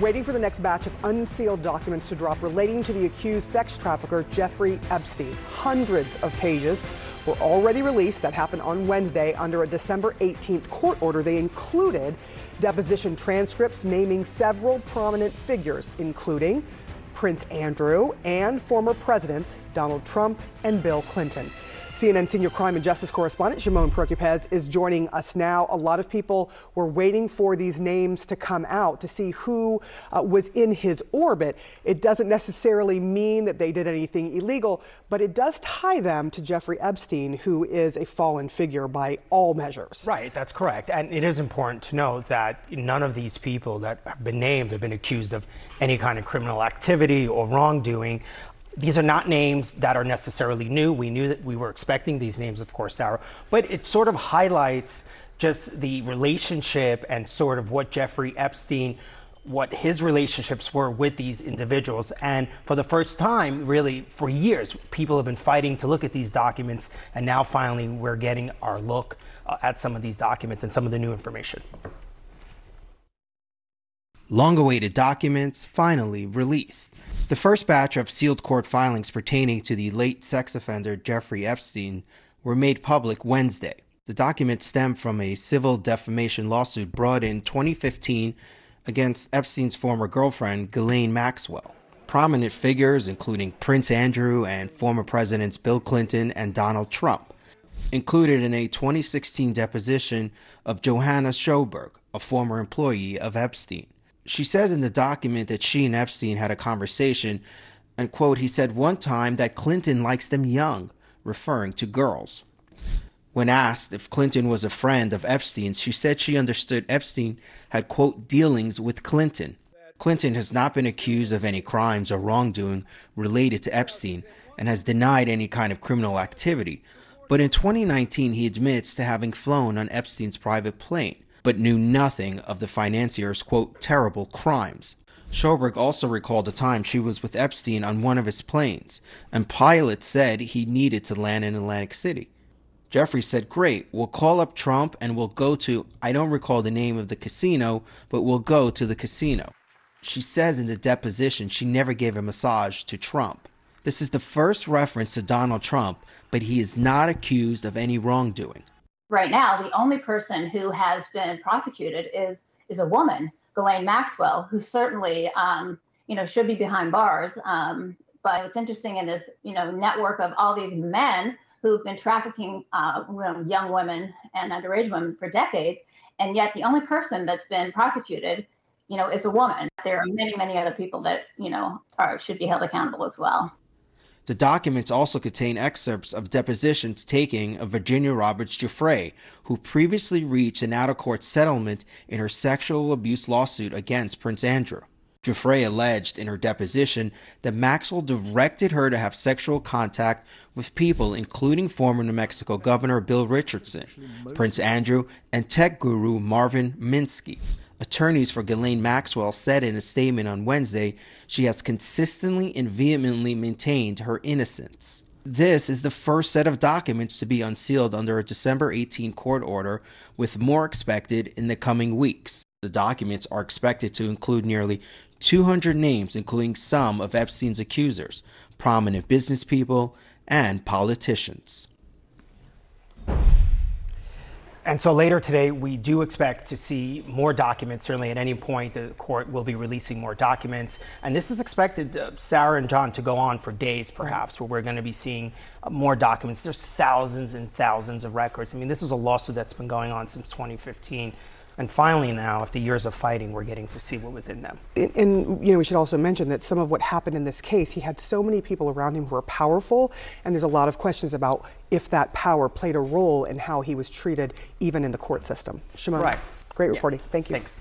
waiting for the next batch of unsealed documents to drop relating to the accused sex trafficker Jeffrey Epstein. Hundreds of pages were already released that happened on Wednesday under a December 18th court order. They included deposition transcripts naming several prominent figures, including Prince Andrew and former presidents Donald Trump and Bill Clinton. CNN senior crime and justice correspondent Shimon Prokupecz is joining us now. A lot of people were waiting for these names to come out to see who uh, was in his orbit. It doesn't necessarily mean that they did anything illegal, but it does tie them to Jeffrey Epstein, who is a fallen figure by all measures. Right, that's correct. And it is important to note that none of these people that have been named have been accused of any kind of criminal activity or wrongdoing. These are not names that are necessarily new. We knew that we were expecting these names, of course, Sarah, but it sort of highlights just the relationship and sort of what Jeffrey Epstein what his relationships were with these individuals. And for the first time, really, for years, people have been fighting to look at these documents. And now finally, we're getting our look uh, at some of these documents and some of the new information. Long awaited documents finally released. The first batch of sealed court filings pertaining to the late sex offender Jeffrey Epstein were made public Wednesday. The documents stem from a civil defamation lawsuit brought in 2015 against Epstein's former girlfriend, Ghislaine Maxwell. Prominent figures, including Prince Andrew and former Presidents Bill Clinton and Donald Trump, included in a 2016 deposition of Johanna Sjoberg, a former employee of Epstein she says in the document that she and Epstein had a conversation, and quote, he said one time that Clinton likes them young, referring to girls. When asked if Clinton was a friend of Epstein's, she said she understood Epstein had, quote, dealings with Clinton. Clinton has not been accused of any crimes or wrongdoing related to Epstein and has denied any kind of criminal activity. But in 2019, he admits to having flown on Epstein's private plane but knew nothing of the financier's, quote, terrible crimes. Sjoberg also recalled a time she was with Epstein on one of his planes, and pilots said he needed to land in Atlantic City. Jeffrey said, Great, we'll call up Trump and we'll go to, I don't recall the name of the casino, but we'll go to the casino. She says in the deposition she never gave a massage to Trump. This is the first reference to Donald Trump, but he is not accused of any wrongdoing right now, the only person who has been prosecuted is is a woman, Ghislaine Maxwell, who certainly um, you know should be behind bars. Um, but what's interesting in this you know network of all these men who've been trafficking uh, young women and underage women for decades, and yet the only person that's been prosecuted, you know, is a woman. There are many, many other people that you know are should be held accountable as well. The documents also contain excerpts of depositions taken of Virginia Roberts Giuffre, who previously reached an out of court settlement in her sexual abuse lawsuit against Prince Andrew. Giuffre alleged in her deposition that Maxwell directed her to have sexual contact with people, including former New Mexico Governor Bill Richardson, Prince Andrew, and tech guru Marvin Minsky. Attorneys for Ghislaine Maxwell said in a statement on Wednesday she has consistently and vehemently maintained her innocence. This is the first set of documents to be unsealed under a December 18 court order, with more expected in the coming weeks. The documents are expected to include nearly 200 names, including some of Epstein's accusers, prominent business people, and politicians. And so later today, we do expect to see more documents. Certainly, at any point, the court will be releasing more documents. And this is expected, uh, Sarah and John, to go on for days, perhaps, where we're going to be seeing uh, more documents. There's thousands and thousands of records. I mean, this is a lawsuit that's been going on since 2015. And finally, now, after years of fighting, we're getting to see what was in them. And, and, you know, we should also mention that some of what happened in this case, he had so many people around him who were powerful, and there's a lot of questions about if that power played a role in how he was treated, even in the court system. Shimon, right. great reporting. Yeah. Thank you. Thanks.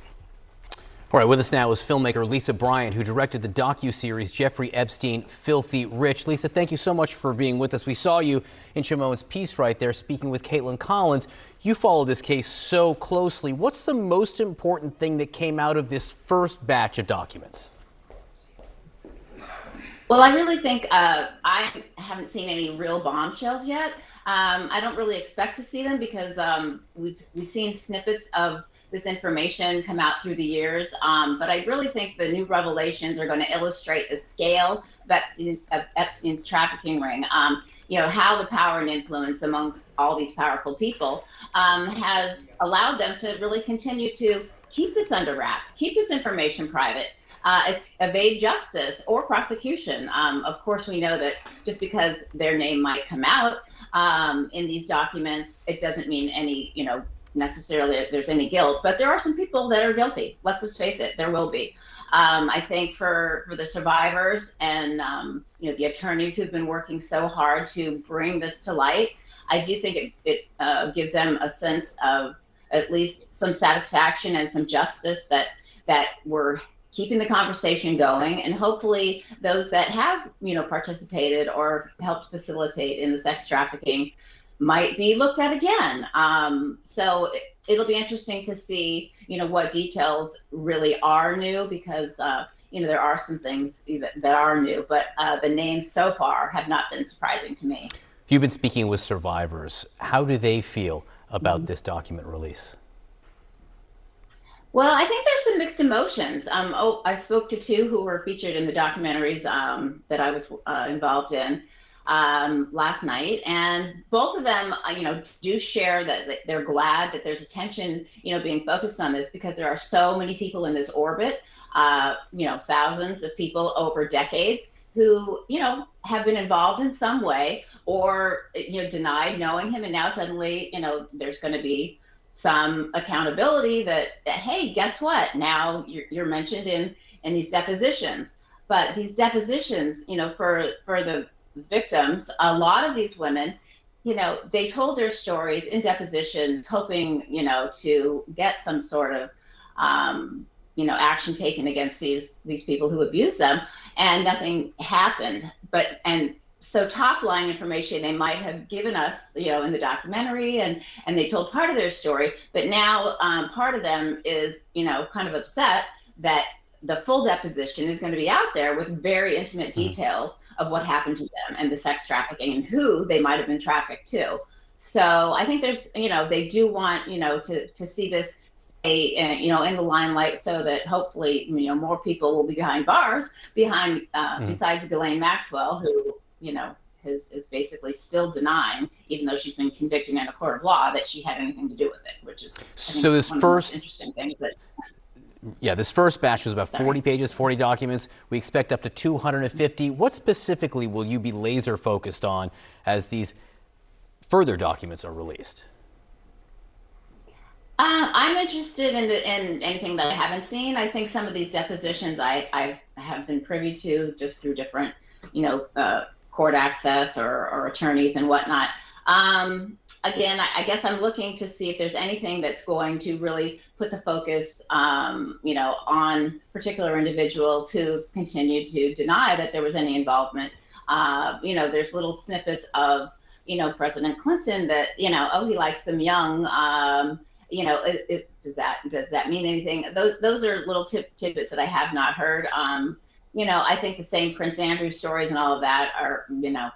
All right, with us now is filmmaker Lisa Bryant, who directed the docu-series Jeffrey Epstein, Filthy Rich. Lisa, thank you so much for being with us. We saw you in Shimon's piece right there speaking with Kaitlan Collins. You follow this case so closely. What's the most important thing that came out of this first batch of documents? Well, I really think uh, I haven't seen any real bombshells yet. Um, I don't really expect to see them because um, we've, we've seen snippets of this information come out through the years. Um, but I really think the new revelations are going to illustrate the scale of, Epstein, of Epstein's trafficking ring. Um, you know, how the power and influence among all these powerful people um, has allowed them to really continue to keep this under wraps, keep this information private, uh, evade justice or prosecution. Um, of course, we know that just because their name might come out um, in these documents, it doesn't mean any, you know, necessarily there's any guilt. But there are some people that are guilty. Let's just face it, there will be. Um, I think for for the survivors and um, you know the attorneys who've been working so hard to bring this to light, I do think it, it uh, gives them a sense of at least some satisfaction and some justice that that we're keeping the conversation going and hopefully those that have you know participated or helped facilitate in the sex trafficking might be looked at again um, so it'll be interesting to see you know what details really are new because uh, you know there are some things that, that are new but uh, the names so far have not been surprising to me you've been speaking with survivors how do they feel about mm-hmm. this document release? Well, I think there's some mixed emotions. Um, oh, I spoke to two who were featured in the documentaries um, that I was uh, involved in um, last night, and both of them, uh, you know, do share that, they're glad that there's attention, you know, being focused on this because there are so many people in this orbit, uh, you know, thousands of people over decades who, you know, have been involved in some way or, you know, denied knowing him. And now suddenly, you know, there's going to be some accountability that, that, hey, guess what? Now you're, you're mentioned in, in these depositions. But these depositions, you know, for, for the victims, a lot of these women, you know, they told their stories in depositions, hoping, you know, to get some sort of, um, you know, action taken against these these people who abuse them and nothing happened. But and so top line information they might have given us, you know, in the documentary, and and they told part of their story, but now um, part of them is, you know, kind of upset that the full deposition is going to be out there with very intimate mm-hmm. details of what happened to them and the sex trafficking and who they might have been trafficked to. So I think there's, you know, they do want, you know, to to see this stay, uh, you know, in the limelight so that hopefully, you know, more people will be behind bars behind, uh, mm. besides Ghislaine Maxwell, who, you know, is, is basically still denying, even though she's been convicted in a court of law, that she had anything to do with it, which is so. This first interesting thing, but. Yeah, this first batch was about Sorry. 40 pages, 40 documents. We expect up to 250. What specifically will you be laser focused on as these further documents are released? Uh, I'm interested in the, in anything that I haven't seen. I think some of these depositions I I've, have been privy to just through different, you know, uh, court access or, or attorneys and whatnot. Um, again, I, I, guess I'm looking to see if there's anything that's going to really put the focus, um, you know, on particular individuals who've continued to deny that there was any involvement. Uh, you know, there's little snippets of, you know, President Clinton that, you know, oh, he likes them young. Um, you know, it, it, does that does that mean anything? Those those are little tip, tidbits that I have not heard. Um, you know, I think the same Prince Andrew stories and all of that are, you know,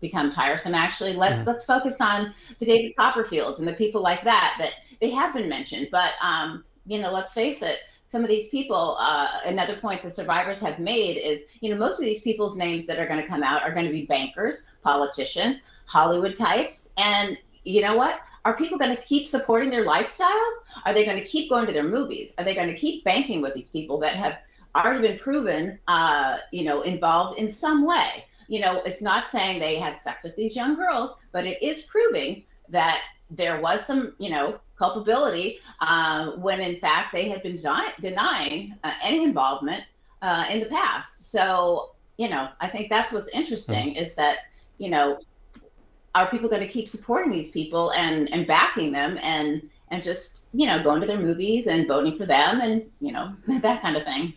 become tiresome. Actually, let's mm-hmm. let's focus on the David Copperfields and the people like that that they have been mentioned. But um, you know, let's face it. Some of these people, uh, another point the survivors have made is, you know, most of these people's names that are going to come out are going to be bankers, politicians, Hollywood types, and you know what? are people going to keep supporting their lifestyle? Are they going to keep going to their movies? Are they going to keep banking with these people that have already been proven, uh, you know, involved in some way? You know, it's not saying they had sex with these young girls, but it is proving that there was some, you know, culpability uh, when in fact they had been di- denying uh, any involvement uh, in the past. So, you know, I think that's what's interesting mm-hmm. is that, you know, are people going to keep supporting these people and and backing them and and just you know going to their movies and voting for them and you know that kind of thing